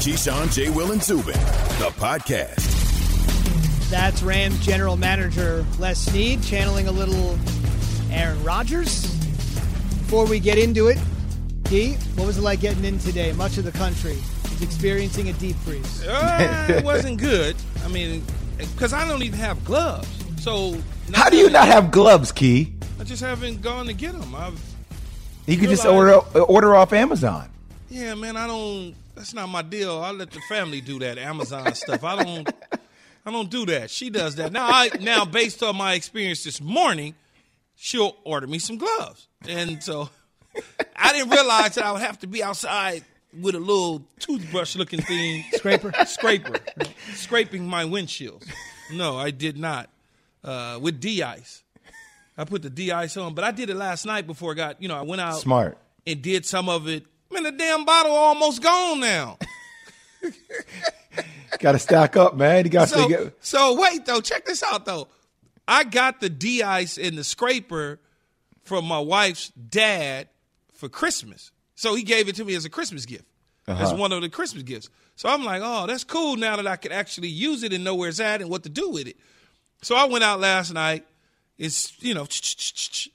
Keyshawn, J. Will, and Zubin, the podcast. That's Rams general manager Les Snead channeling a little Aaron Rodgers. Before we get into it, Key, what was it like getting in today? Much of the country is experiencing a deep freeze. Uh, it wasn't good. I mean, because I don't even have gloves. So How do you not have gloves, Key? I just haven't gone to get them. I've You could just order order off Amazon. yeah, man. I don't. That's not my deal. I let the family do that Amazon stuff. I don't. I don't do that. She does that. Now, I now based on my experience this morning, she'll order me some gloves, and so I didn't realize that I would have to be outside with a little toothbrush looking thing, Scraper? scraper, scraping my windshields. No, I did not. Uh, with D ice, I put the D ice on, but I did it last night before I got. You know, I went out Smart. and did some of it. Man, the damn bottle almost gone now. Got to stack up, man. You got to So, get. so wait though, check this out though. I got the D ice and the scraper from my wife's dad for Christmas. So he gave it to me as a Christmas gift. As uh-huh. one of the Christmas gifts. So I'm like, oh, that's cool now that I can actually use it and know where it's at and what to do with it. So I went out last night. It's, you know,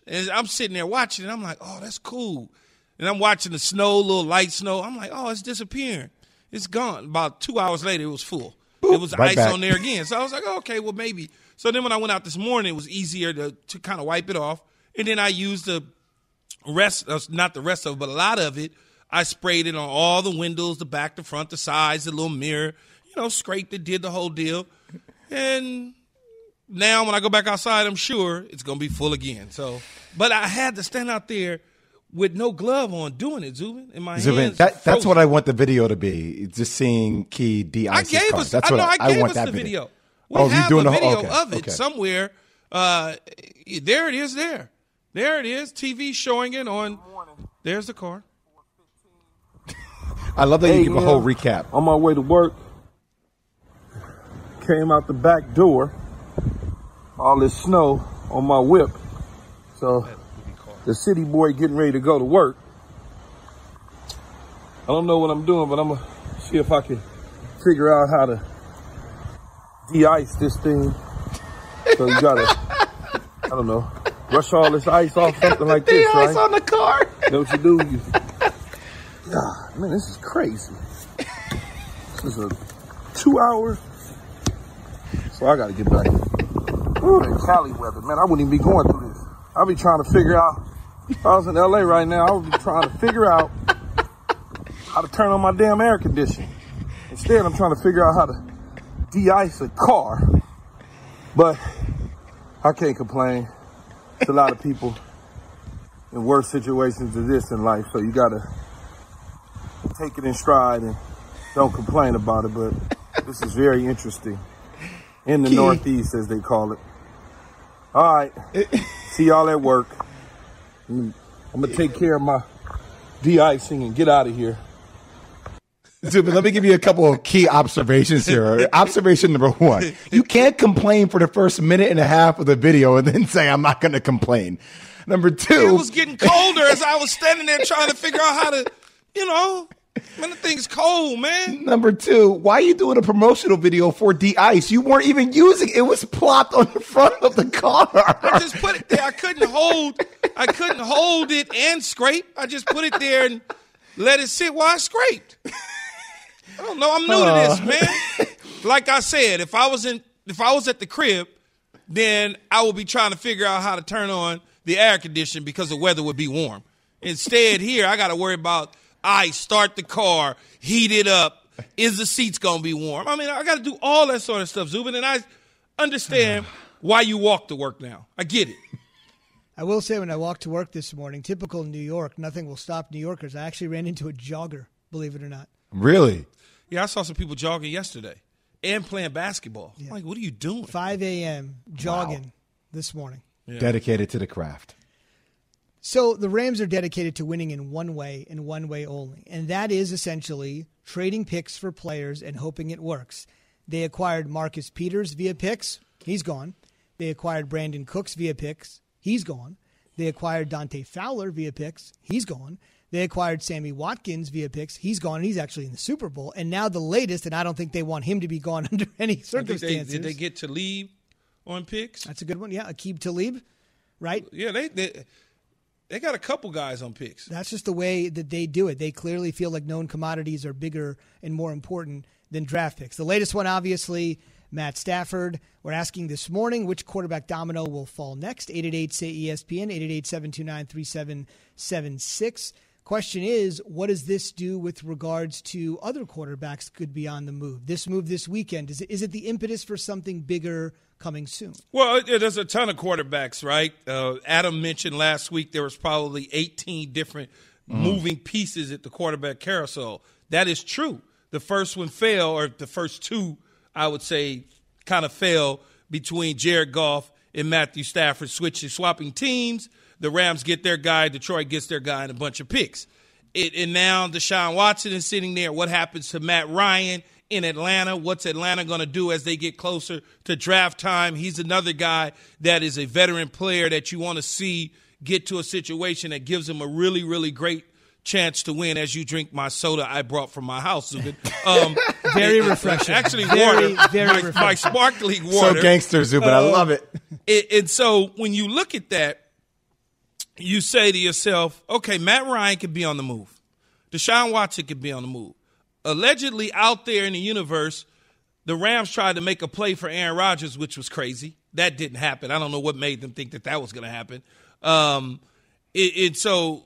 and I'm sitting there watching it. I'm like, oh, that's cool. And I'm watching the snow, little light snow. I'm like, oh, it's disappearing. It's gone. About two hours later, it was full. it was right ice back. on there again. So I was like, oh, okay, well, maybe. So then when I went out this morning, it was easier to, to kind of wipe it off. And then I used the rest, uh, not the rest of it, but a lot of it. I sprayed it on all the windows, the back, the front, the sides, the little mirror. You know, scraped it, did the whole deal. And now when I go back outside, I'm sure it's gonna be full again. So, but I had to stand out there with no glove on doing it, Zubin, in my Zubin, hands. that, that's what I want the video to be. Just seeing Key D I ice gave car. us. That's I what know. I, gave want us that the video. We Oh, you have doing a the whole- video okay, of it okay. somewhere. Uh, there it is. There, there it is. TV showing it on. There's the car. I love that you give a whole recap. On my way to work, came out the back door. All this snow on my whip. So the city boy getting ready to go to work. I don't know what I'm doing, but I'm gonna see if I can figure out how to de-ice this thing. So you gotta, I don't know, brush all this ice off, something like this, right? ice on the car. You know what you do? You, God, man, this is crazy. This is a two hours. So I got to get back. Ooh, that Cali weather, man. I wouldn't even be going through this. I'll be trying to figure out. If I was in LA right now, I would be trying to figure out how to turn on my damn air conditioning. Instead, I'm trying to figure out how to de-ice a car. But I can't complain. It's a lot of people in worse situations than this in life. So you gotta take it in stride and don't complain about it. But this is very interesting in the Key. Northeast, as they call it. All right, see y'all at work. I'm gonna take care of my de-icing and get out of here. Zubin, let me give you a couple of key observations here. Observation number one: You can't complain for the first minute and a half of the video and then say, "I'm not going to complain." Number two, It was getting colder as I was standing there trying to figure out how to, you know, man, the thing's cold, man. Number two, why are you doing a promotional video for de-ice? You weren't even using it. It was plopped on the front of the car. I just put it there. I couldn't hold. I couldn't hold it and scrape. I just put it there and let it sit while I scraped. I don't know. I'm new to this, man. Like I said, if I was in, if I was at the crib, then I would be trying to figure out how to turn on the air conditioning because the weather would be warm. Instead, here I got to worry about I start the car, heat it up. Is the seats gonna be warm? I mean, I got to do all that sort of stuff, Zubin, and I understand why you walk to work now. I get it. I will say when I walked to work this morning, typical New York, nothing will stop New Yorkers. I actually ran into a jogger, believe it or not. really? Yeah, I saw some people jogging yesterday and playing basketball. I'm Like, what are you doing? 5 a.m. jogging this morning. Dedicated to the craft. So the Rams are dedicated to winning in one way and one way only, and that is essentially trading picks for players and hoping it works. They acquired Marcus Peters via picks. He's gone. They acquired Brandin Cooks via picks. He's gone. They acquired Dante Fowler via picks. He's gone. They acquired Sammy Watkins via picks. He's gone and he's actually in the Super Bowl. And now the latest, and I don't think they want him to be gone under any circumstances. They, did they get to leave on picks? That's a good one. Yeah, Aqib Talib, right? Yeah, they, they they got a couple guys on picks. That's just the way that they do it. They clearly feel like known commodities are bigger and more important than draft picks. The latest one, obviously, Matt Stafford. We're asking this morning which quarterback domino will fall next. 888 say ESPN, 888 729 3776. Question is, what does this do with regards to other quarterbacks could be on the move? This move this weekend, is it, is it the impetus for something bigger coming soon? Well, there's a ton of quarterbacks, right? Uh, Adam mentioned last week there was probably 18 different moving pieces at the quarterback carousel. That is true. The first one fell, or the first two, I would say, kind of fell between Jared Goff and Matthew Stafford switching, swapping teams. The Rams get their guy, Detroit gets their guy, and a bunch of picks. It, and now Deshaun Watson is sitting there. What happens to Matt Ryan in Atlanta? What's Atlanta going to do as they get closer to draft time? He's another guy that is a veteran player that you want to see get to a situation that gives him a really, really great chance to win as you drink my soda I brought from my house, Zubin. Um, Very refreshing. Actually, Very, water. very my, refreshing. my sparkling So gangster, Zubin. I love it. It, and so when you look at that, you say to yourself, okay, Matt Ryan could be on the move. Deshaun Watson could be on the move. Allegedly out there in the universe, the Rams tried to make a play for Aaron Rodgers, which was crazy. That didn't happen. I don't know what made them think that that was going to happen. Um, it, it, so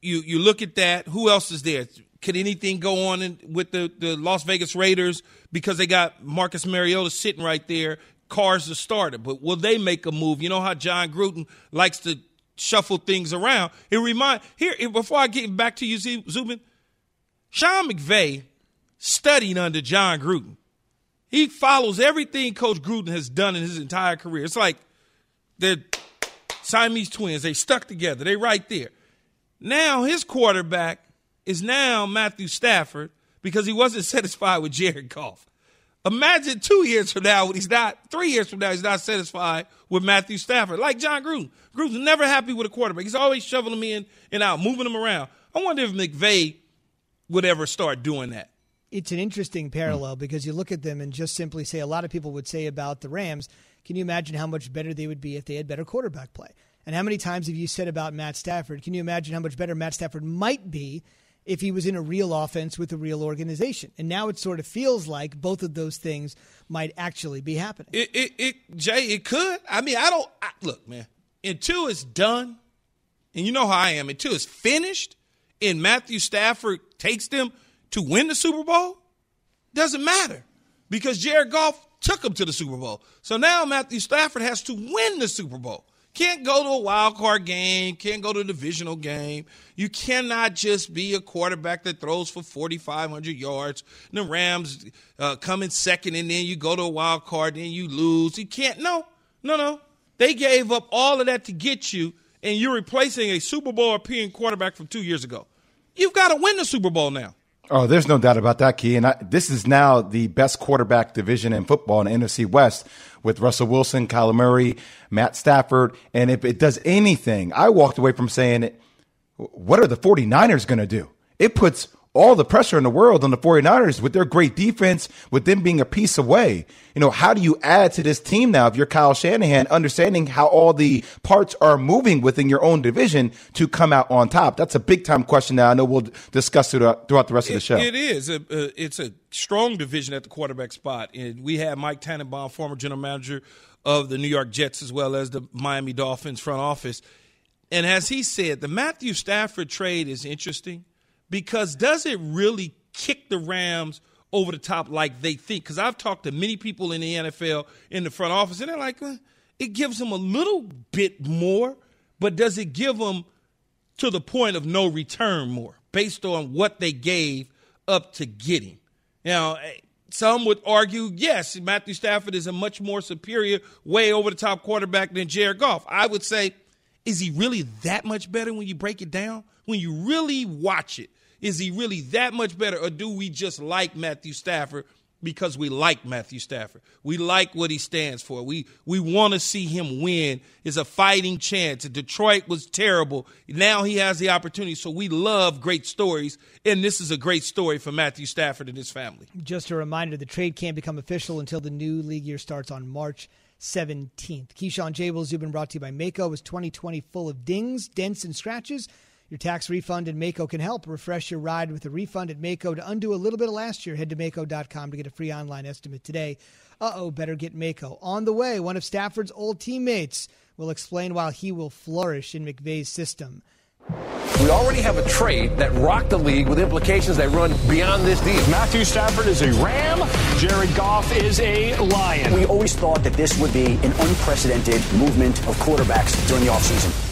you you look at that. Who else is there? Could anything go on in, with the, the Las Vegas Raiders because they got Marcus Mariota sitting right there? Carr's the starter, but will they make a move? You know how Jon Gruden likes to shuffle things around. It remind here before I get back to you, Zubin. Sean McVay studied under Jon Gruden. He follows everything Coach Gruden has done in his entire career. It's like they're Siamese twins. They stuck together. They right there. Now his quarterback is now Matthew Stafford because he wasn't satisfied with Jared Goff. Imagine two years from now when he's not, three years from now, he's not satisfied with Matthew Stafford. Like Jon Gruden. Gruden's never happy with a quarterback. He's always shoveling him in and out, moving him around. I wonder if McVay would ever start doing that. it's an interesting parallel because you look at them and just simply say a lot of people would say about the Rams, can you imagine how much better they would be if they had better quarterback play? And how many times have you said about Matt Stafford, can you imagine how much better Matt Stafford might be if he was in a real offense with a real organization? And now it sort of feels like both of those things might actually be happening. It, it, it, Jay, it could. I mean, I don't I, look, man. Until it's done, and you know how I am. Until it's finished, and Matthew Stafford takes them to win the Super Bowl, doesn't matter because Jared Goff took them to the Super Bowl. So now Matthew Stafford has to win the Super Bowl. Can't go to a wild card game. Can't go to a divisional game. You cannot just be a quarterback that throws for 4,500 yards. And the Rams uh, come in second, and then you go to a wild card, then you lose. You can't. No, no, no. They gave up all of that to get you, and you're replacing a Super Bowl appearing quarterback from two years ago. You've got to win the Super Bowl now. Oh, there's no doubt about that, Key. And I, this is now the best quarterback division in football in the NFC West with Russell Wilson, Kyler Murray, Matt Stafford. And if it does anything, I walked away from saying, it what are the 49ers going to do? It puts all the pressure in the world on the 49ers with their great defense, with them being a piece away. You know, how do you add to this team now if you're Kyle Shanahan, understanding how all the parts are moving within your own division to come out on top? That's a big time question that I know we'll discuss throughout, throughout the rest of the show. It is. A, uh, it's a strong division at the quarterback spot. And we had Mike Tannenbaum, former general manager of the New York Jets, as well as the Miami Dolphins front office. And as he said, the Matthew Stafford trade is interesting because does it really kick the Rams over the top like they think? Because I've talked to many people in the NFL in the front office, and they're like, well, it gives them a little bit more, but does it give them to the point of no return more based on what they gave up to get him? Now, eh, some would argue, yes, Matthew Stafford is a much more superior, way over the top quarterback than Jared Goff. I would say, is he really that much better when you break it down? When you really watch it, is he really that much better, or do we just like Matthew Stafford because we like Matthew Stafford. We like what he stands for. We we want to see him win. Is a fighting chance. Detroit was terrible. Now he has the opportunity. So we love great stories, and this is a great story for Matthew Stafford and his family. Just a reminder: the trade can't become official until the new league year starts on March 17th. Keyshawn. Will Zubin brought to you by Maaco. Was 2020 full of dings, dents, and scratches? Your tax refund at Maaco can help. Refresh your ride with a refund at Maaco to undo a little bit of last year. Head to Maaco.com to get a free online estimate today. Uh oh, better get Maaco. On the way, one of Stafford's old teammates will explain why he will flourish in McVay's system. We already have a trade that rocked the league with implications that run beyond this deal. Matthew Stafford is a Ram. Jared Goff is a Lion. We always thought that this would be an unprecedented movement of quarterbacks during the offseason.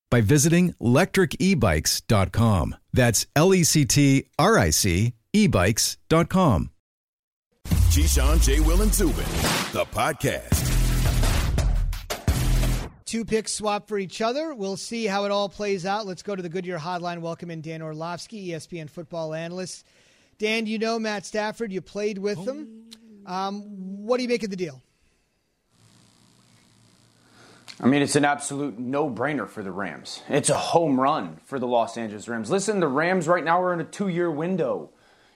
by visiting lectricebikes.com. That's L E C T R I C ebikes.com. Keyshawn, J. Will, and Zubin, the podcast. Two picks swap for each other. We'll see how it all plays out. Let's go to the Goodyear Hotline. Welcome in Dan Orlovsky, ESPN football analyst. Dan, you know Matt Stafford. You played with him. Um, what do you make of the deal? I mean, it's an absolute no brainer for the Rams. It's a home run for the Los Angeles Rams. Listen, the Rams right now are in a two year window.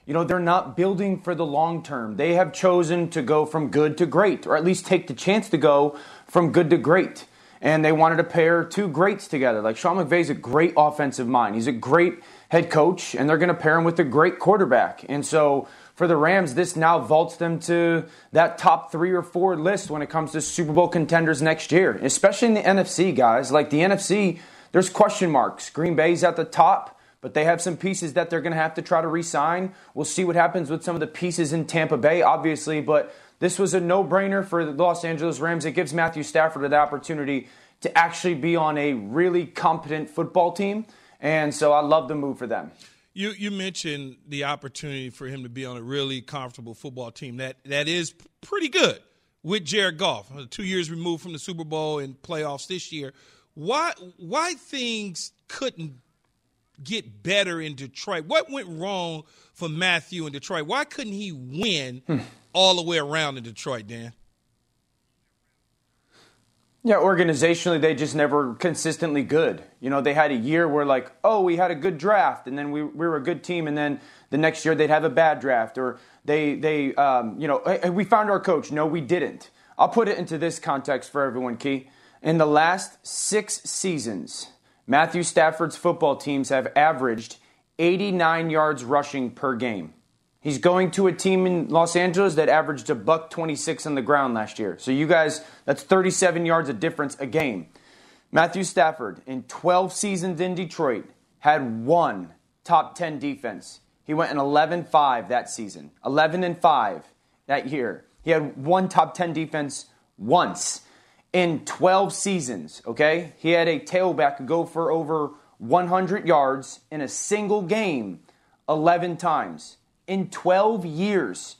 You know, they're not building for the long term. They have chosen to go from good to great, or at least take the chance to go from good to great. And they wanted to pair two greats together. Like Sean McVay's a great offensive mind. He's a great head coach, and they're going to pair him with a great quarterback. And so for the Rams, this now vaults them to that top three or four list when it comes to Super Bowl contenders next year, especially in the NFC, guys. Like the NFC, there's question marks. Green Bay's at the top but they have some pieces that they're going to have to try to re-sign. We'll see what happens with some of the pieces in Tampa Bay, obviously, but this was a no-brainer for the Los Angeles Rams. It gives Matthew Stafford the opportunity to actually be on a really competent football team, and so I love the move for them. You you mentioned the opportunity for him to be on a really comfortable football team that that is pretty good with Jared Goff. Two years removed from the Super Bowl and playoffs this year. Why why things couldn't get better in Detroit? What went wrong for Matthew in Detroit? Why couldn't he win hmm. all the way around in Detroit, Dan? Yeah, organizationally, they just never consistently good. You know, they had a year where, like, oh, we had a good draft, and then we, we were a good team, and then the next year they'd have a bad draft, or they, they um, you know, hey, we found our coach. No, we didn't. I'll put it into this context for everyone, Key. In the last six seasons, Matthew Stafford's football teams have averaged 89 yards rushing per game. He's going to a team in Los Angeles that averaged a buck 26 on the ground last year. So you guys, that's 37 yards of difference a game. Matthew Stafford in 12 seasons in Detroit had one top 10 defense. He went in 11-5 that season. 11 and 5 that year. He had one top 10 defense once in 12 seasons, okay? He had a tailback go for over 100 yards in a single game 11 times. In 12 years,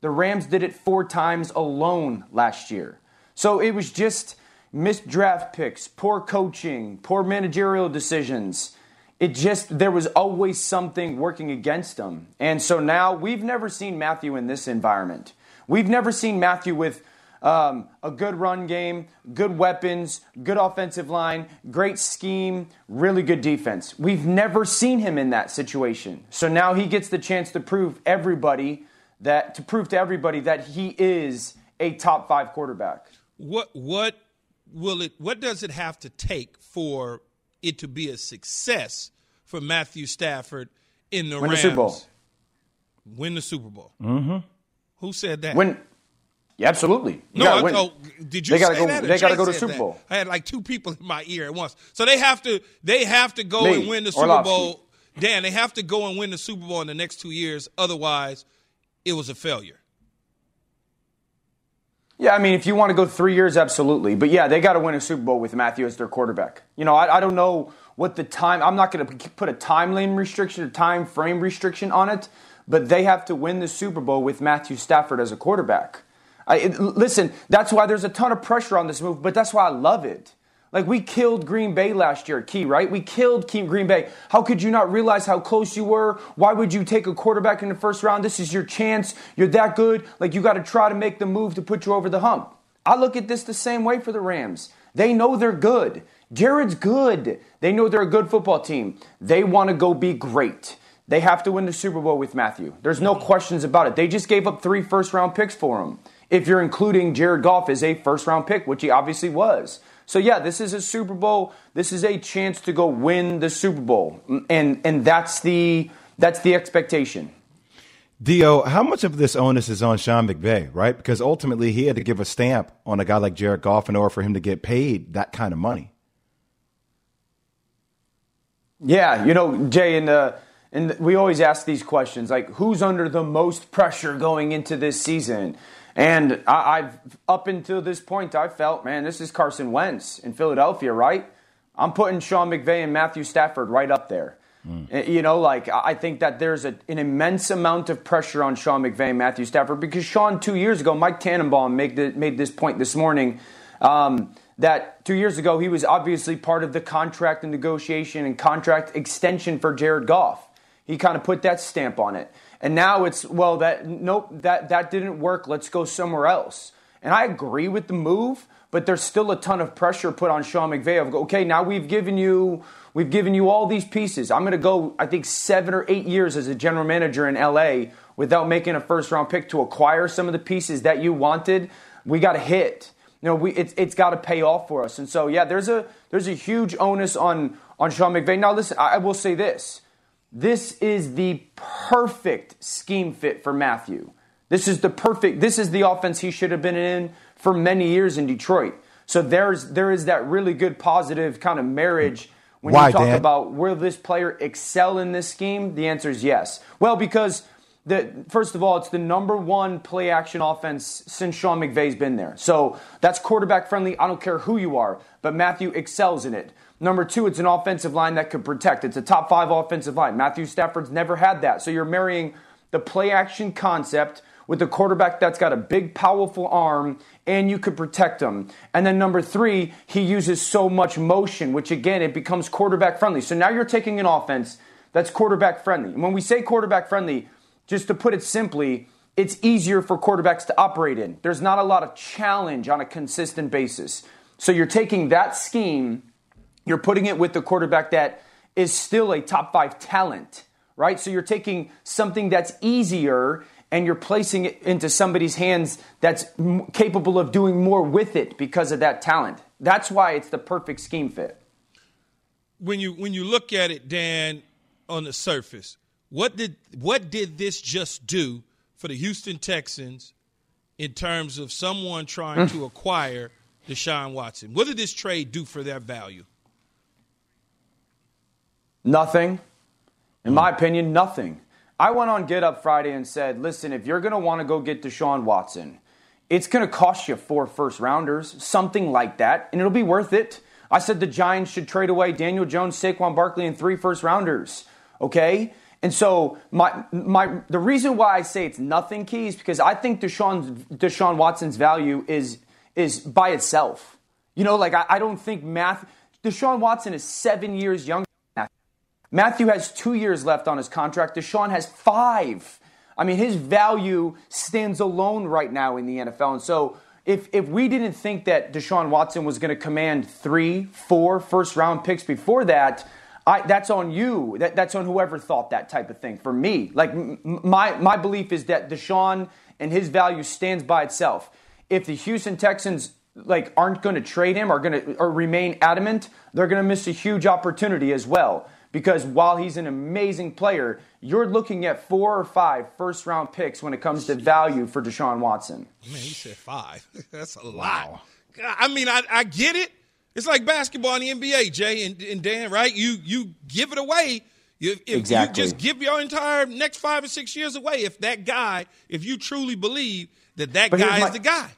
the Rams did it four times alone last year. So it was just missed draft picks, poor coaching, poor managerial decisions. it just there was always something working against them. And so now we've never seen Matthew in this environment. We've never seen Matthew with um, a good run game, good weapons, good offensive line, great scheme, really good defense. We've never seen him in that situation. So now he gets the chance to prove everybody that to prove to everybody that he is a top five quarterback. What what will it what does it have to take for it to be a success for Matthew Stafford in the Win Rams? the Super Bowl. Win the Super Bowl. Mm-hmm. Who said that? Win. Yeah, absolutely. You no, I, oh, did you They gotta say go- that? they gotta Jay go to Super that? Bowl. I had like two people in my ear at once. So they have to they have to go Me, and win the Super Orlovsky. Bowl. Dan, they have to go and win the Super Bowl in the next two years. Otherwise, it was a failure. Yeah, I mean, if you want to go three years, absolutely. But yeah, they got to win a Super Bowl with Matthew as their quarterback. You know, I, I don't know what the time. I'm not going to put a timeline restriction, a time frame restriction on it. But they have to win the Super Bowl with Matthew Stafford as a quarterback. I, it, listen, that's why there's a ton of pressure on this move. But that's why I love it. Like we killed Green Bay last year, Key, right? We killed Key Green Bay. How could you not realize how close you were? Why would you take a quarterback in the first round? This is your chance. You're that good. Like you got to try to make the move to put you over the hump. I look at this the same way for the Rams. They know they're good. Jared's good. They know they're a good football team. They want to go be great. They have to win the Super Bowl with Matthew. There's no questions about it. They just gave up three first round picks for him. If you're including Jared Goff as a first round pick, which he obviously was. So yeah, this is a Super Bowl. This is a chance to go win the Super Bowl. And and that's the that's the expectation. Dio, how much of this onus is on Sean McVay, right? Because ultimately he had to give a stamp on a guy like Jared Goff in order for him to get paid that kind of money. Yeah, you know, Jay, and uh, and we always ask these questions like, who's under the most pressure going into this season? And I, I've up until this point, I felt, man, this is Carson Wentz in Philadelphia, right? I'm putting Sean McVay and Matthew Stafford right up there. Uh, You know, like I I think that there's a, an immense amount of pressure on Sean McVay and Matthew Stafford because Sean two years ago, Mike Tannenbaum made the, made this point this morning um, that two years ago he was obviously part of the contract and negotiation and contract extension for Jared Goff. He kind of put that stamp on it, and now it's well that nope that that didn't work. Let's go somewhere else. And I agree with the move, but there's still a ton of pressure put on Sean McVay of okay, now we've given you we've given you all these pieces. I'm going to go I think 7 or 8 years as a general manager in LA without making a first round pick to acquire some of the pieces that you wanted. We got to hit. You know, we it's it's got to pay off for us. And so yeah, there's a there's a huge onus on on Sean McVay. Now listen, I, I will say this. This is the perfect scheme fit for Matthew. This is the perfect. This is the offense he should have been in for many years in Detroit. So there's there is that really good positive kind of marriage when Why, you talk Dan? about will this player excel in this scheme. The answer is yes. Well, because the first of all, it's the number one play action offense since Sean McVay's been there. So that's quarterback friendly. I don't care who you are, but Matthew excels in it. Number two, it's an offensive line that could protect. It's a top five offensive line. Matthew Stafford's never had that. So you're marrying the play action concept with a quarterback that's got a big, powerful arm, and you could protect him. And then number three, he uses so much motion, which again, it becomes quarterback friendly. So now you're taking an offense that's quarterback friendly. And when we say quarterback friendly, just to put it simply, it's easier for quarterbacks to operate in. There's not a lot of challenge on a consistent basis. So you're taking that scheme, you're putting it with the quarterback that is still a top five talent, right? So you're taking something that's easier and you're placing it into somebody's hands that's m- capable of doing more with it because of that talent. That's why it's the perfect scheme fit. when you when you look at it, Dan, on the surface, what did what did this just do for the Houston Texans in terms of someone trying Mm. to acquire Deshaun Watson? What did this trade do for their value? Nothing. In my opinion, nothing. I went on Get Up Friday and said, listen, if you're going to want to go get Deshaun Watson, it's going to cost you four first rounders, something like that, and it'll be worth it. I said the Giants should trade away Daniel Jones, Saquon Barkley, and three first rounders. Okay? And so my my the reason why I say it's nothing key is because I think Deshaun Deshaun Watson's value is is by itself. You know, like I, I don't think math Deshaun Watson is seven years younger than Matthew Matthew has two years left on his contract. Deshaun has five. I mean, his value stands alone right now in the NFL. And so, if, if we didn't think that Deshaun Watson was going to command three, four first round picks before that, I, that's on you. That, that's on whoever thought that type of thing. For me, like m- my my belief is that Deshaun and his value stands by itself. If the Houston Texans like aren't going to trade him or going to or remain adamant, they're going to miss a huge opportunity as well. Because while he's an amazing player, you're looking at four or five first round picks when it comes to value for Deshaun Watson. Man, he said five. That's a lot. I mean, I, I get it. It's like basketball in the NBA, Jay and, and Dan, right? You you give it away. You, if Exactly. you just give your entire next five or six years away, if that guy, if you truly believe that that But guy my- is the guy.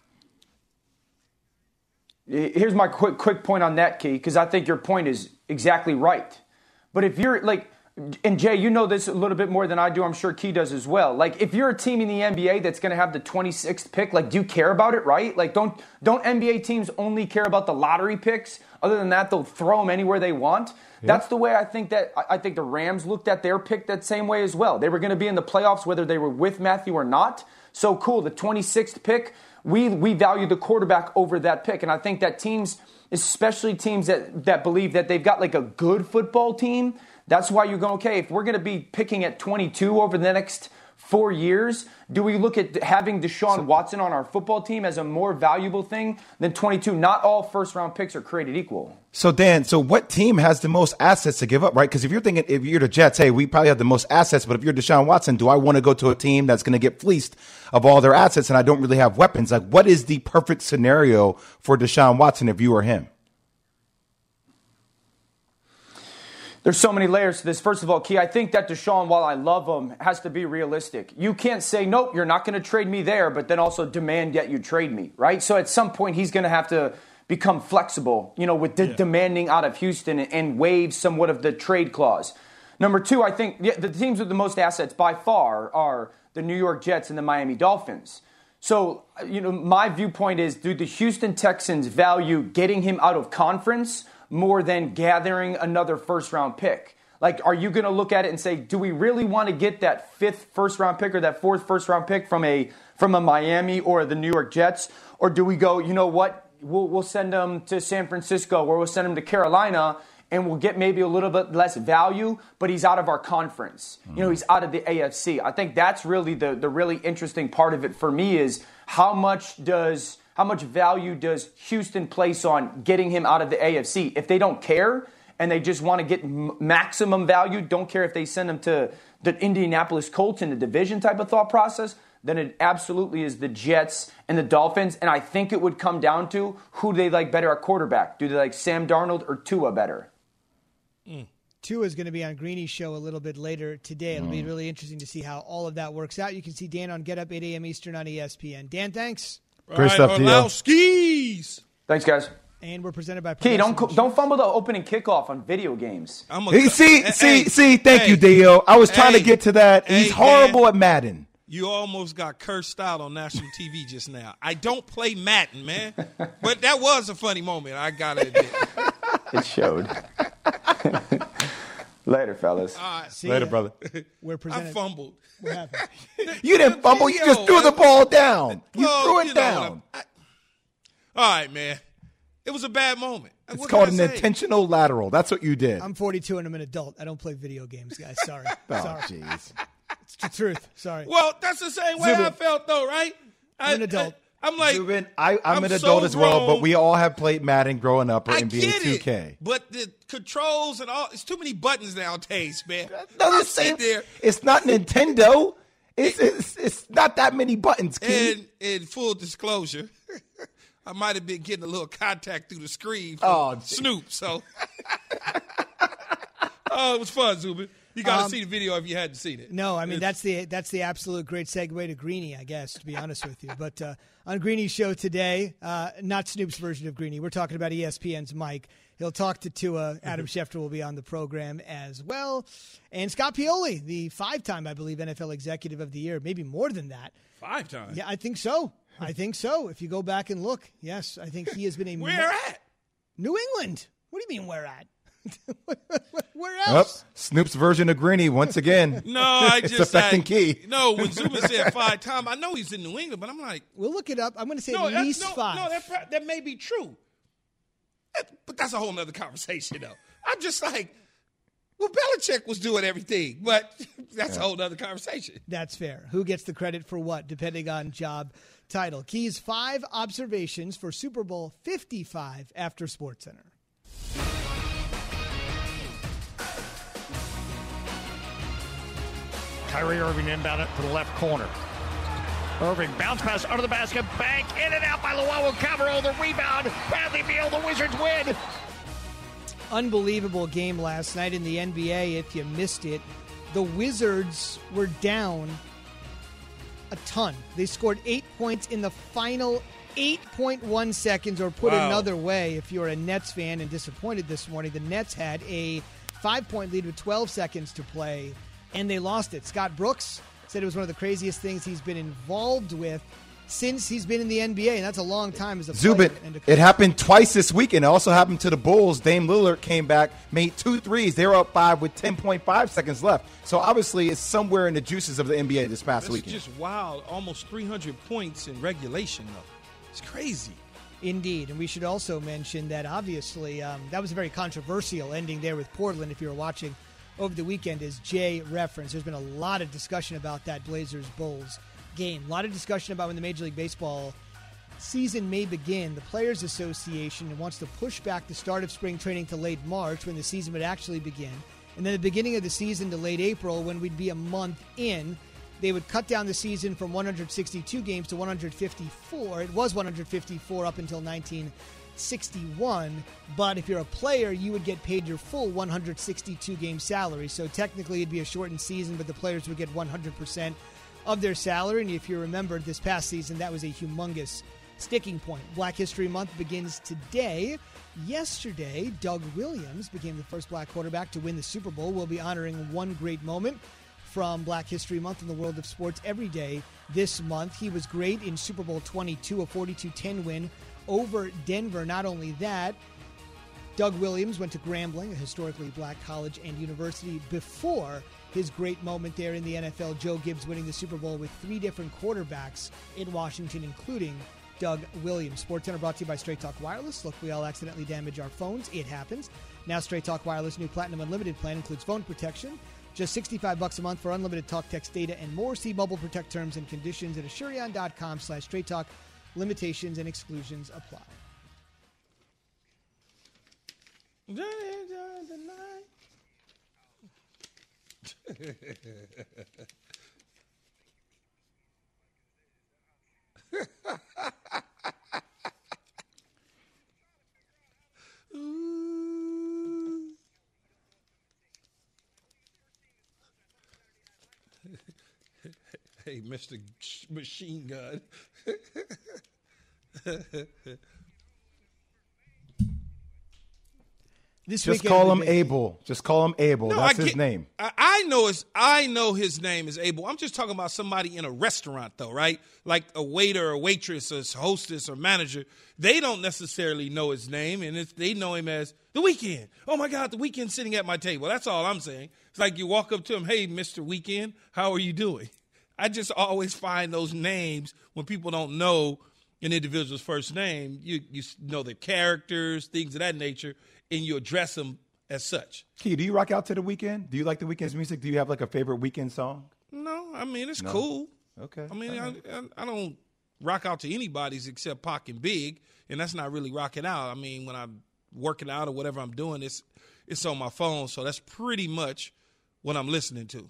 Here's my quick quick point on that, Key, because I think your point is exactly right. But if you're like, and Jay, you know this a little bit more than I do. I'm sure Key does as well. Like, if you're a team in the NBA that's going to have the 26th pick, like, do you care about it, right? Like, don't don't NBA teams only care about the lottery picks? Other than that, they'll throw them anywhere they want. That's the way I think that I I think the Rams looked at their pick that same way as well. They were going to be in the playoffs whether they were with Matthew or not. So cool, the 26th pick, we we value the quarterback over that pick, and I think that teams, especially teams that that believe that they've got like a good football team, that's why you're going okay. If we're going to be picking at 22 over the next four years, do we look at having Deshaun Watson on our football team as a more valuable thing than 22? Not all first round picks are created equal. So Dan, so what team has the most assets to give up, right? Because if you're thinking, if you're the Jets, hey, we probably have the most assets, but if you're Deshaun Watson, do I want to go to a team that's going to get fleeced of all their assets and I don't really have weapons? Like, what is the perfect scenario for Deshaun Watson if you were him? There's so many layers to this. First of all, Key, I think that Deshaun, while I love him, has to be realistic. You can't say, nope, you're not going to trade me there, but then also demand yet you trade me, right? So at some point, he's going to have to become flexible, you know, with de- demanding out of Houston and, and waive somewhat of the trade clause. Number two, I think the, the teams with the most assets by far are the New York Jets and the Miami Dolphins. So, you know, my viewpoint is do the Houston Texans value getting him out of conference more than gathering another first round pick? Like, are you going to look at it and say, do we really want to get that fifth first round pick or that fourth first round pick from a from a Miami or the New York Jets, or do we go, you know what, we'll we'll send them to San Francisco or we'll send them to Carolina and we'll get maybe a little bit less value, but he's out of our conference. You know, he's out of the AFC. I think that's really the the really interesting part of it for me is how much does how much value does Houston place on getting him out of the AFC? If they don't care and they just want to get m- maximum value, don't care if they send him to the Indianapolis Colts in the division type of thought process, then it absolutely is the Jets and the Dolphins. And I think it would come down to who do they like better at quarterback. Do they like Sam Darnold or Tua better? Mm. Tua is going to be on Greeny's show a little bit later today. It'll be mm. really interesting to see how all of that works out. You can see Dan on Get Up 8 a.m. Eastern on ESPN. Dan, thanks. Great stuff, Dio. skis. Thanks, guys. And we're presented by Key, don't Progressive don't fumble the opening kickoff on video games. I'm Hey, see, Hey, see, hey, see. Thank hey, you, Dio. I was trying hey, to get to that. He's horrible Dan. at Madden. You almost got cursed out on national TV just now. I don't play Madden, man, but that was a funny moment. I gotta admit. It showed. Later, fellas. All right, See Later, ya. brother. We're I fumbled. What happened? You didn't fumble. You just threw the ball down. You Well, threw it you know down. I'm- I- all right, man. It was a bad moment. It's What called can an I say? intentional lateral. That's what you did. I'm 42 and I'm an adult. I don't play video games, guys. Sorry. oh, Sorry. jeez. It's the truth. Sorry. Well, that's the same way Zubin. I felt, though, right? I'm an adult. I, am like, Zubin, I, I'm, I'm an so adult as well, but we all have played Madden growing up or I NBA get 2K. it, but the controls and all, it's too many buttons nowadays, man. No, I the sit same. there It's not Nintendo. It's, it's it's not that many buttons, kid. and in full disclosure, I might have been getting a little contact through the screen from Oh. Snoop. So, oh, it was fun, Zubin. You got to Um, see the video if you hadn't seen it. No, I mean It's- that's the that's the absolute great segue to Greeny, I guess, to be honest with you. But uh, on Greeny's show today, uh, not Snoop's version of Greeny, we're talking about ESPN's Mike. He'll talk to Tua. Adam Schefter will be on the program as well, and Scott Pioli, the five-time, I believe, NFL Executive of the Year, maybe more than that. five times. Yeah, I think so. I think so. If you go back and look, yes, I think he has been a Where at? New England. What do you mean where at? Where Yep. else? Snoop's version of Greeny once again. No, I it's just affecting I- Key. No, when Zubin said five times, I know he's in New England, but I'm like, We'll look it up. I'm going to say no, at least no, five. No, that that may be true, That- but that's a whole nother conversation, though. I'm just like, well, Belichick was doing everything, but that's a whole nother conversation. That's fair. Who gets the credit for what, depending on job title? Key's five observations for Super Bowl 55 after SportsCenter. Kyrie Irving inbound it to the left corner. Irving bounce pass under the basket, bank in and out by Luwawu-Cabarrot. The rebound, Bradley Beal. The Wizards win. Unbelievable game last night in the NBA. If you missed it, the Wizards were down a ton. They scored eight points in the final 8.1 seconds, or put Wow. another way, if you're a Nets fan and disappointed this morning, the Nets had a five point lead with 12 seconds to play, and they lost it. Scott Brooks said it was one of the craziest things he's been involved with since he's been in the NBA, and that's a long time as a Zubin, player. and a it happened twice this weekend. It also happened to the Bulls. Dame Lillard came back, made two threes. They were up five with 10.5 seconds left. So obviously, it's somewhere in the juices of the NBA this past That's weekend. just wild. Almost 300 points in regulation, though. It's crazy. Indeed, and we should also mention that obviously um, that was a very controversial ending there with Portland. If you were watching over the weekend, as Jay referenced, there's been a lot of discussion about that Blazers Bulls game. A lot of discussion about when the Major League Baseball season may begin. The Players Association wants to push back the start of spring training to late March when the season would actually begin, and then the beginning of the season to late April when we'd be a month in. They would cut down the season from 162 games to 154. It was 154 up until 1961. But if you're a player, you would get paid your full 162 game salary. So technically, it'd be a shortened season, but the players would get 100% of their salary. And if you remember this past season, that was a humongous sticking point. Black History Month begins today. Yesterday, Doug Williams became the first black quarterback to win the Super Bowl. We'll be honoring one great moment from Black History Month in the world of sports every day this month. He was great in Super Bowl 22, a 42 10 win over Denver. Not only that, Doug Williams went to Grambling, a historically black college and university, before his great moment there in the NFL. Joe Gibbs winning the Super Bowl with three different quarterbacks in Washington, including Doug Williams. SportsCenter brought to you by Straight Talk Wireless. Look, we all accidentally damage our phones. It happens. Now, Straight Talk Wireless new Platinum Unlimited plan includes phone protection. Just 65 bucks a month for unlimited talk, text, data, and more. See Mobile Protect terms and conditions at Asurion.com slash Straight Talk. Limitations and exclusions apply. Hey, Mr. Machine Gun. This Just call him Abel. Just call him Abel. No, That's I his get- name. I, I know his. I know his name is Abel. I'm just talking about somebody in a restaurant, though, right? Like a waiter, or waitress, or hostess, or manager. They don't necessarily know his name, and it's, they know him as the Weeknd. Oh my God, the Weeknd sitting at my table. That's all I'm saying. It's like you walk up to him, "Hey, Mister Weeknd, how are you doing?" I just always find those names when people don't know an individual's first name. You you know their characters, things of that nature, and you address them as such. Key, do you rock out to the Weeknd? Do you like the Weeknd's music? Do you have like a favorite Weeknd song? No, I mean it's No. cool. Okay. I mean, All I. I, I don't rock out to anybody's except Pac and Big, and that's not really rocking out. I mean, when I'm working out or whatever I'm doing, it's it's on my phone, so that's pretty much what I'm listening to.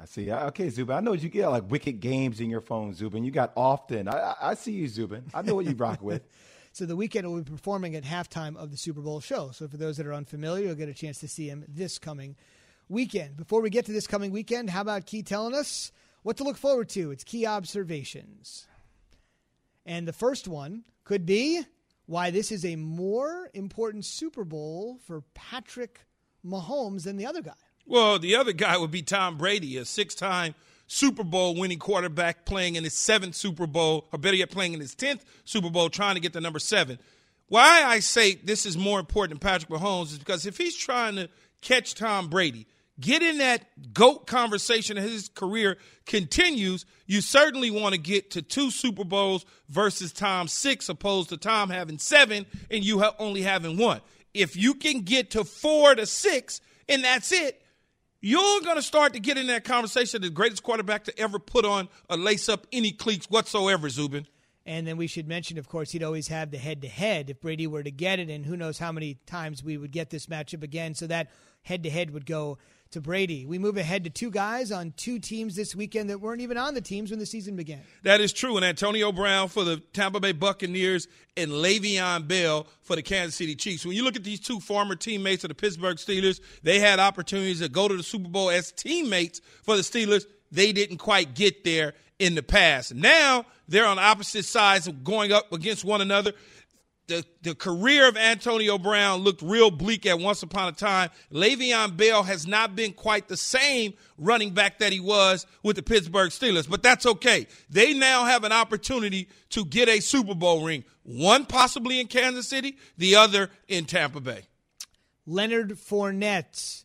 I see. Okay, Zubin. I know you get like wicked games in your phone, Zubin. You got often. I, I, see you, Zubin. I know what you rock with. So the Weeknd will be performing at halftime of the Super Bowl show. So for those that are unfamiliar, you'll get a chance to see him this coming weekend. Before we get to this coming weekend, how about Key telling us what to look forward to? It's Key Observations. And the first one could be why this is a more important Super Bowl for Patrick Mahomes than the other guy. Well, the other guy would be Tom Brady, a six-time Super Bowl winning quarterback playing in his seventh Super Bowl, or better yet, playing in his tenth Super Bowl, trying to get to number seven. Why I say this is more important than Patrick Mahomes is because if he's trying to catch Tom Brady, get in that GOAT conversation as his career continues, you certainly want to get to two Super Bowls versus Tom six, opposed to Tom having seven and you only having one. If you can get to four to six and that's it, you're going to start to get in that conversation the greatest quarterback to ever put on a lace up any cleats whatsoever, Zubin. And then we should mention, of course, he'd always have the head to head if Brady were to get it, and who knows how many times we would get this matchup again. So that head to head would go to Brady. We move ahead to two guys on two teams this weekend that weren't even on the teams when the season began. That is true. And Antonio Brown for the Tampa Bay Buccaneers and Le'Veon Bell for the Kansas City Chiefs. When you look at these two former teammates of the Pittsburgh Steelers, they had opportunities to go to the Super Bowl as teammates for the Steelers. They didn't quite get there in the past. Now they're on opposite sides going up against one another. The, the career of Antonio Brown looked real bleak at once upon a time. Le'Veon Bell has not been quite the same running back that he was with the Pittsburgh Steelers, but that's okay. They now have an opportunity to get a Super Bowl ring, one possibly in Kansas City, the other in Tampa Bay. Leonard Fournette.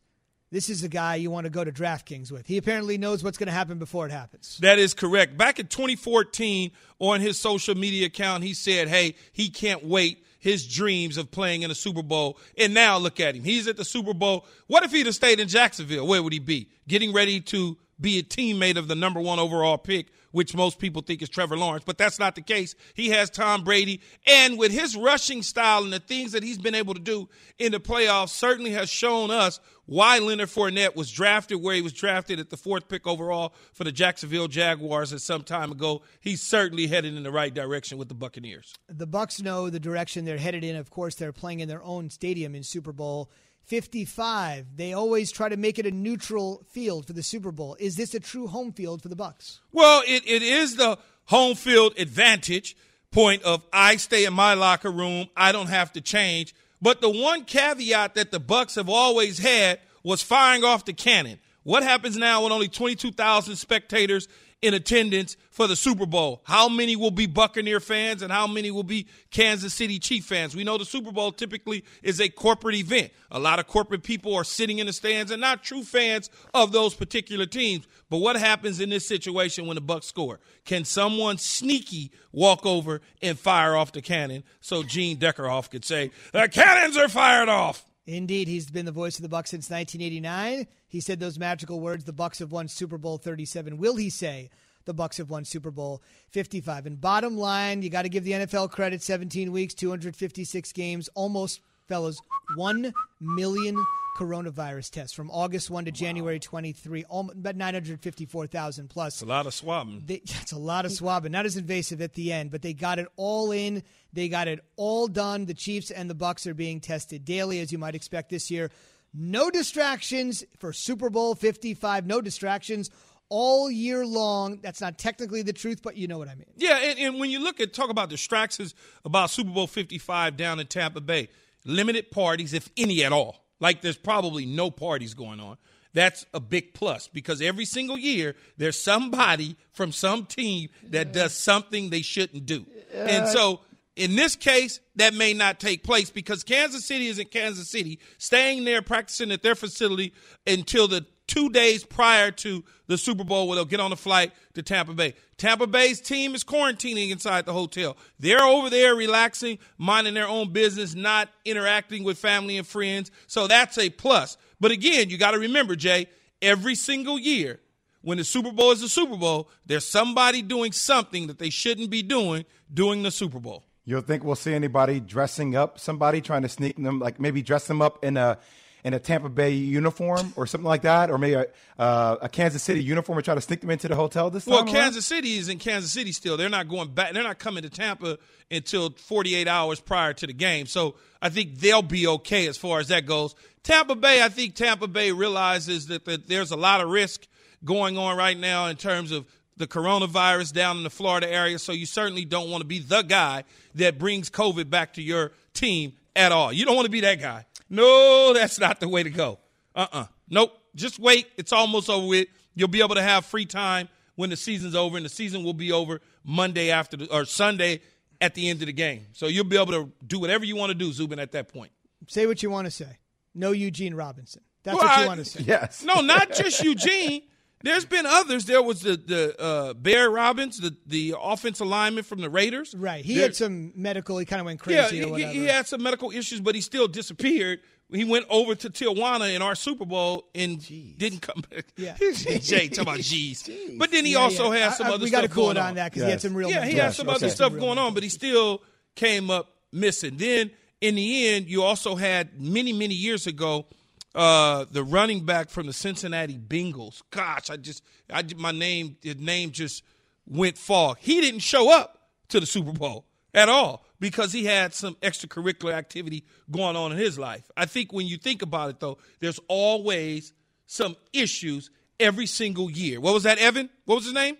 This is the guy you want to go to DraftKings with. He apparently knows what's going to happen before it happens. That is correct. Back in 2014, on his social media account, he said, hey, he can't wait his dreams of playing in a Super Bowl. And now look at him. He's at the Super Bowl. What if he'd have stayed in Jacksonville? Where would he be? Getting ready to be a teammate of the number one overall pick, which most people think is Trevor Lawrence, but that's not the case. He has Tom Brady, and with his rushing style and the things that he's been able to do in the playoffs, certainly has shown us why Leonard Fournette was drafted where he was drafted at the fourth pick overall for the Jacksonville Jaguars at some time ago. He's certainly headed in the right direction with the Buccaneers. The Bucs know the direction they're headed in. Of course, they're playing in their own stadium in Super Bowl 55. They always try to make it a neutral field for the Super Bowl. Is this a true home field for the Bucs? Well, it, it is the home field advantage point of I stay in my locker room, I don't have to change. But the one caveat that the Bucs have always had was firing off the cannon. What happens now when only 22,000 spectators in attendance for the Super Bowl. How many will be Buccaneer fans and how many will be Kansas City Chief fans? We know the Super Bowl typically is a corporate event. A lot of corporate people are sitting in the stands and not true fans of those particular teams. But what happens in this situation when the Bucs score? Can someone sneaky walk over and fire off the cannon so Gene Deckerhoff could say, "The cannons are fired off"? Indeed, he's been the voice of the Bucs since 1989. He said those magical words, "The Bucs have won Super Bowl 37." Will he say the Bucs have won Super Bowl 55? And bottom line, you got to give the NFL credit: 17 weeks, 256 games, almost fellas, 1 million coronavirus tests from August 1 to January 23, about 954,000 plus. It's a lot of swabbing. They, it's a lot of swabbing. Not as invasive at the end, but they got it all in. They got it all done. The Chiefs and the Bucs are being tested daily, as you might expect this year. No distractions for Super Bowl 55. No distractions all year long. That's not technically the truth, but you know what I mean. Yeah, and, and when you look at talk about distractions about Super Bowl 55 down in Tampa Bay, limited parties, if any at all. Like there's probably no parties going on. That's a big plus because every single year there's somebody from some team that does something they shouldn't do. And so in this case, that may not take place because Kansas City is in Kansas City, staying there, practicing at their facility until the two days prior to the Super Bowl where they'll get on a flight to Tampa Bay. Tampa Bay's team is quarantining inside the hotel. They're over there relaxing, minding their own business, not interacting with family and friends. So that's a plus. But again, you got to remember, Jay, every single year when the Super Bowl is the Super Bowl, there's somebody doing something that they shouldn't be doing during the Super Bowl. You don't think we'll see anybody dressing up somebody trying to sneak them, like maybe dress them up in a in a Tampa Bay uniform or something like that, or maybe a, uh, a Kansas City uniform and try to sneak them into the hotel this time? Well, around? Kansas City is in Kansas City still. They're not going back. They're not coming to Tampa until 48 hours prior to the game. So I think they'll be okay as far as that goes. Tampa Bay, I think Tampa Bay realizes that, that there's a lot of risk going on right now in terms of the coronavirus down in the Florida area. So you certainly don't want to be the guy that brings COVID back to your team at all. You don't want to be that guy. No, that's not the way to go. Uh uh Nope. Just wait. It's almost over with. You'll be able to have free time when the season's over, and the season will be over Monday after the, or Sunday at the end of the game. So you'll be able to do whatever you want to do, Zubin, at that point. Say what you want to say. No Eugene Robinson. That's Well, what you I- want to say. Yes. No, not just Eugene. There's been others. There was the the uh, Bear Robbins, the the offensive lineman from the Raiders. Right. He There- had some medical. He kind of went Yeah, crazy he, or whatever. he had some medical issues, but he still disappeared. He went over to Tijuana in our Super Bowl and didn't come back. Yeah. Jay, talk about G's. But then he Yeah, also yeah. had some I- I- other we stuff gotta cool going it on. on that 'cause he had some real Yeah, he had some issues. other Okay. stuff Real going on, but he still came up missing. Then in the end, you also had many, many years ago. Uh, the running back from the Cincinnati Bengals. Gosh, I just, I my name, his name just went fog. He didn't show up to the Super Bowl at all because he had some extracurricular activity going on in his life. I think when you think about it, though, there's always some issues every single year. What was that, Evan? What was his name?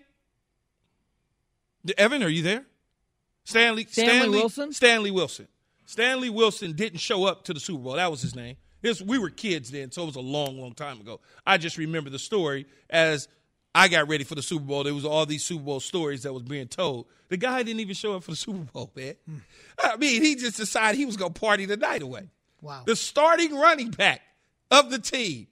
Evan, are you there? Stanley Stanley Wilson? Stanley Wilson. Stanley Wilson didn't show up to the Super Bowl. That was his name. This, we were kids then, so it was a long, long time ago. I just remember the story as I got ready for the Super Bowl. There was all these Super Bowl stories that was being told. The guy didn't even show up for the Super Bowl, man. Hmm. I mean, he just decided he was going to party the night away. Wow. The starting running back of the team.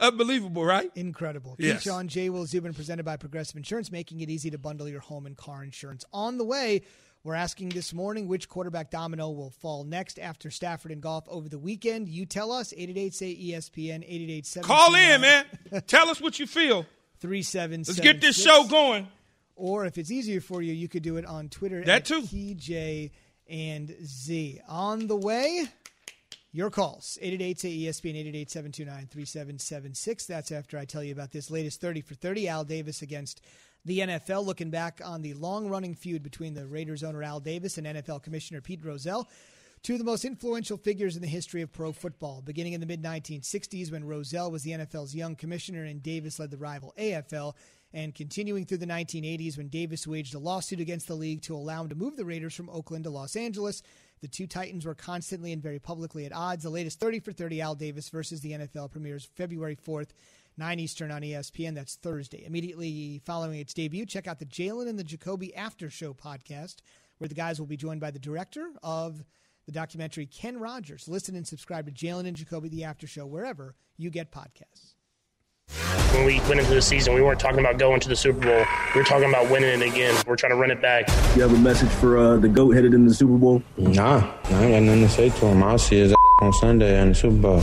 Unbelievable, right? Incredible. Yes. Keyshawn J. Will Zubin presented by Progressive Insurance, making it easy to bundle your home and car insurance. On the way, we're asking this morning which quarterback domino will fall next after Stafford and Goff over the weekend. You tell us, 888 say ESPN, 888 Call in, man. Tell us what you feel. 3776. Let's get this show going. Or if it's easier for you, you could do it on Twitter That at too. TJ and Z. On the way, your calls 888 say ESPN 888 729 3776. That's after I tell you about this latest 30 for 30. Al Davis against the NFL, looking back on the long running feud between the Raiders owner Al Davis and NFL Commissioner Pete Rozelle. Two of the most influential figures in the history of pro football, beginning in the mid 1960s when Rozelle was the NFL's young commissioner and Davis led the rival AFL, and continuing through the 1980s when Davis waged a lawsuit against the league to allow him to move the Raiders from Oakland to Los Angeles. The two Titans were constantly and very publicly at odds. The latest 30 for 30 Al Davis versus the NFL premieres February 4th, 9 Eastern on ESPN. That's Thursday. Immediately following its debut, check out the Jalen and the Jacoby After Show podcast, where the guys will be joined by the director of the documentary Ken Rodgers. Listen and subscribe to Jalen and Jacoby the After Show wherever you get podcasts. When we went into the season, we weren't talking about going to the Super Bowl. We were talking about winning it again. We're trying to run it back. You have a message for uh, the GOAT headed in the Super Bowl? Nah, I ain't got nothing to say to him. I'll see his on Sunday in the Super Bowl.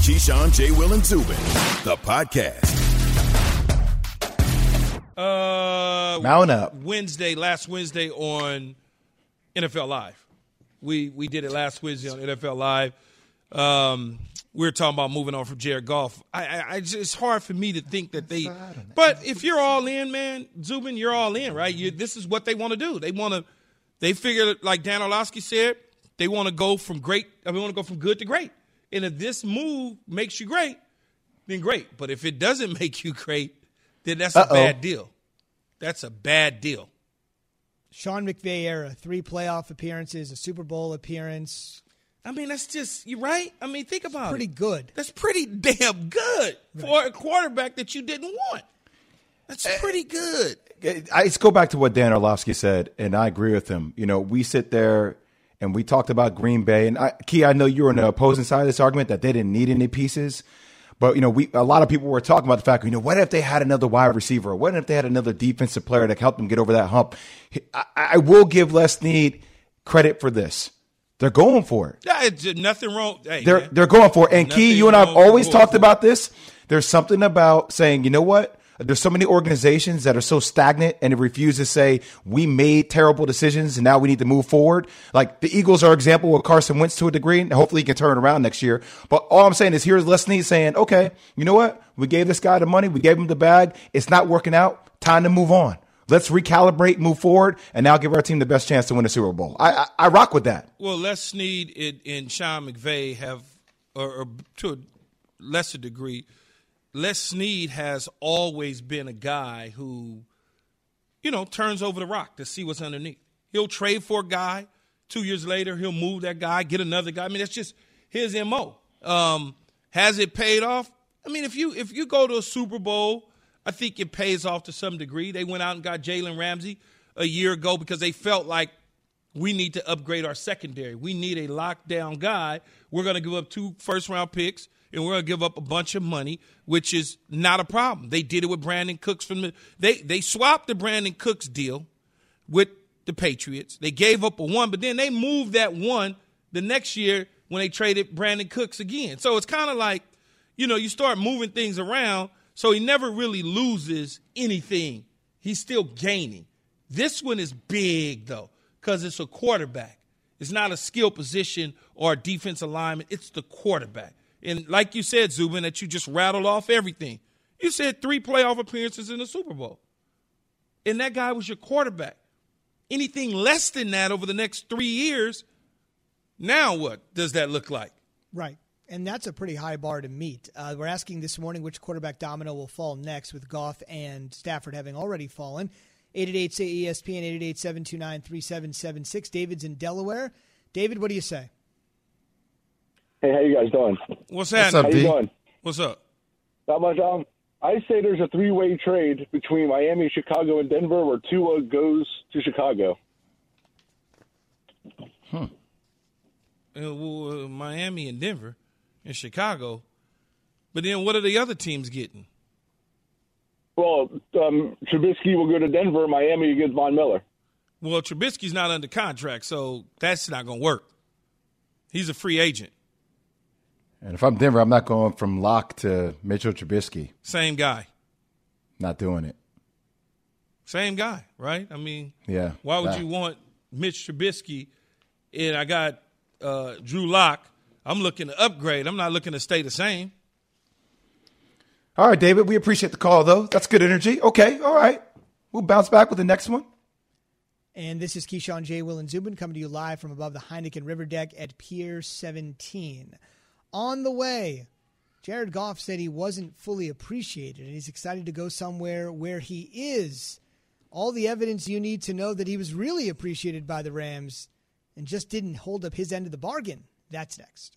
Keyshawn, J. Will, and Zubin, the podcast. Uh, Mount up. Wednesday, last Wednesday on NFL Live. We we did it last Wednesday on NFL Live. Um, we were talking about moving on from Jared Goff. I, I, I just, it's hard for me to think that they. But if you're all in, man, Zubin, you're all in, right? You, this is what they want to do. They want to. They figure, like Dan Orlovsky said, they want to go from great. I mean, want to go from good to great. And if this move makes you great, then great. But if it doesn't make you great, then that's a Uh-oh. bad deal. That's a bad deal. Sean McVay era, three playoff appearances, a Super Bowl appearance. I mean, that's just you right. I mean, think about pretty it. Pretty good. That's pretty damn good for a quarterback that you didn't want. That's eh, pretty good. Eh, I just go back to what Dan Orlovsky said, and I agree with him. You know, we sit there and we talked about Green Bay, and I, Key, I know you were on the opposing side of this argument that they didn't need any pieces. But you know, we a lot of people were talking about the fact, you know, what if they had another wide receiver? What if they had another defensive player that could help them get over that hump? I, I will give Les Snead credit for this. They're going for it. Yeah, uh, nothing wrong. Hey, They're man. they're going for it. And Key, you and I have always talked about this. There's something about saying, you know what? There's so many organizations that are so stagnant and it refuses to say we made terrible decisions and now we need to move forward. Like the Eagles are an example with Carson Wentz to a degree, and hopefully he can turn around next year. But all I'm saying is here's Les Snead saying, okay, you know what? We gave this guy the money, we gave him the bag. It's not working out. Time to move on. Let's recalibrate, move forward, and now give our team the best chance to win a Super Bowl. I I, I rock with that. Well, Les Snead and, and Sean McVay have, or, or to a lesser degree, Les Snead has always been a guy who, you know, turns over the rock to see what's underneath. He'll trade for a guy. Two years later, he'll move that guy, get another guy. I mean, that's just his mo. Um, has it paid off? I mean, if you if you go to a Super Bowl, I think it pays off to some degree. They went out and got Jalen Ramsey a year ago because they felt like we need to upgrade our secondary. We need a lockdown guy. We're going to give up two first round picks and we're going to give up a bunch of money, which is not a problem. They did it with Brandin Cooks from the they they swapped the Brandin Cooks deal with the Patriots. They gave up a one, but then they moved that one the next year when they traded Brandin Cooks again. So it's kind of like, you know, you start moving things around, so he never really loses anything. He's still gaining. This one is big though, because it's a quarterback. It's not a skill position or a defense alignment. It's the quarterback. And like you said, Zubin, that you just rattled off everything. You said three playoff appearances in the Super Bowl. And that guy was your quarterback. Anything less than that over the next three years, now what does that look like? Right. And that's a pretty high bar to meet. Uh, we're asking this morning which quarterback domino will fall next, with Goff and Stafford having already fallen. 888 say E ESPN, 888 729 3776. David's in Delaware. David, what do you say? Hey, how you guys doing? What's How happening? you doing? What's up? Not much. Um, I say there's a three-way trade between Miami, Chicago, and Denver, where Tua goes to Chicago. Uh, well, uh, Miami and Denver and Chicago. But then what are the other teams getting? Well, um, Trubisky will go to Denver. Miami gets Von Miller. Well, Trubisky's not under contract, so that's not going to work. He's a free agent. And if I'm Denver, I'm not going from Lock to Mitchell Trubisky. Same guy. Not doing it. Same guy, right? I mean, Yeah. why would That- you want Mitch Trubisky and I got uh, Drew Lock. I'm looking to upgrade. I'm not looking to stay the same. All right, David, we appreciate the call, though. That's good energy. Okay, all right. We'll bounce back with the next one. And this is Keyshawn J. Will and Zubin coming to you live from above the Heineken River Deck at Pier 17. On the way, Jared Goff said he wasn't fully appreciated and he's excited to go somewhere where he is. All the evidence you need to know that he was really appreciated by the Rams and just didn't hold up his end of the bargain. That's next.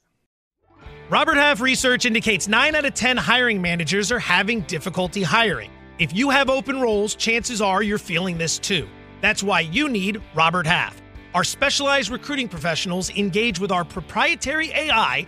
Robert Half research indicates 9 out of 10 hiring managers are having difficulty hiring. If you have open roles, chances are you're feeling this too. That's why you need Robert Half. Our specialized recruiting professionals engage with our proprietary AI